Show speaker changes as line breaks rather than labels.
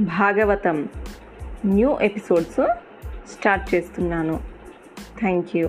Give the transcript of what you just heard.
Bhagavatam new episodes start చేస్తున్నాను. Thank you.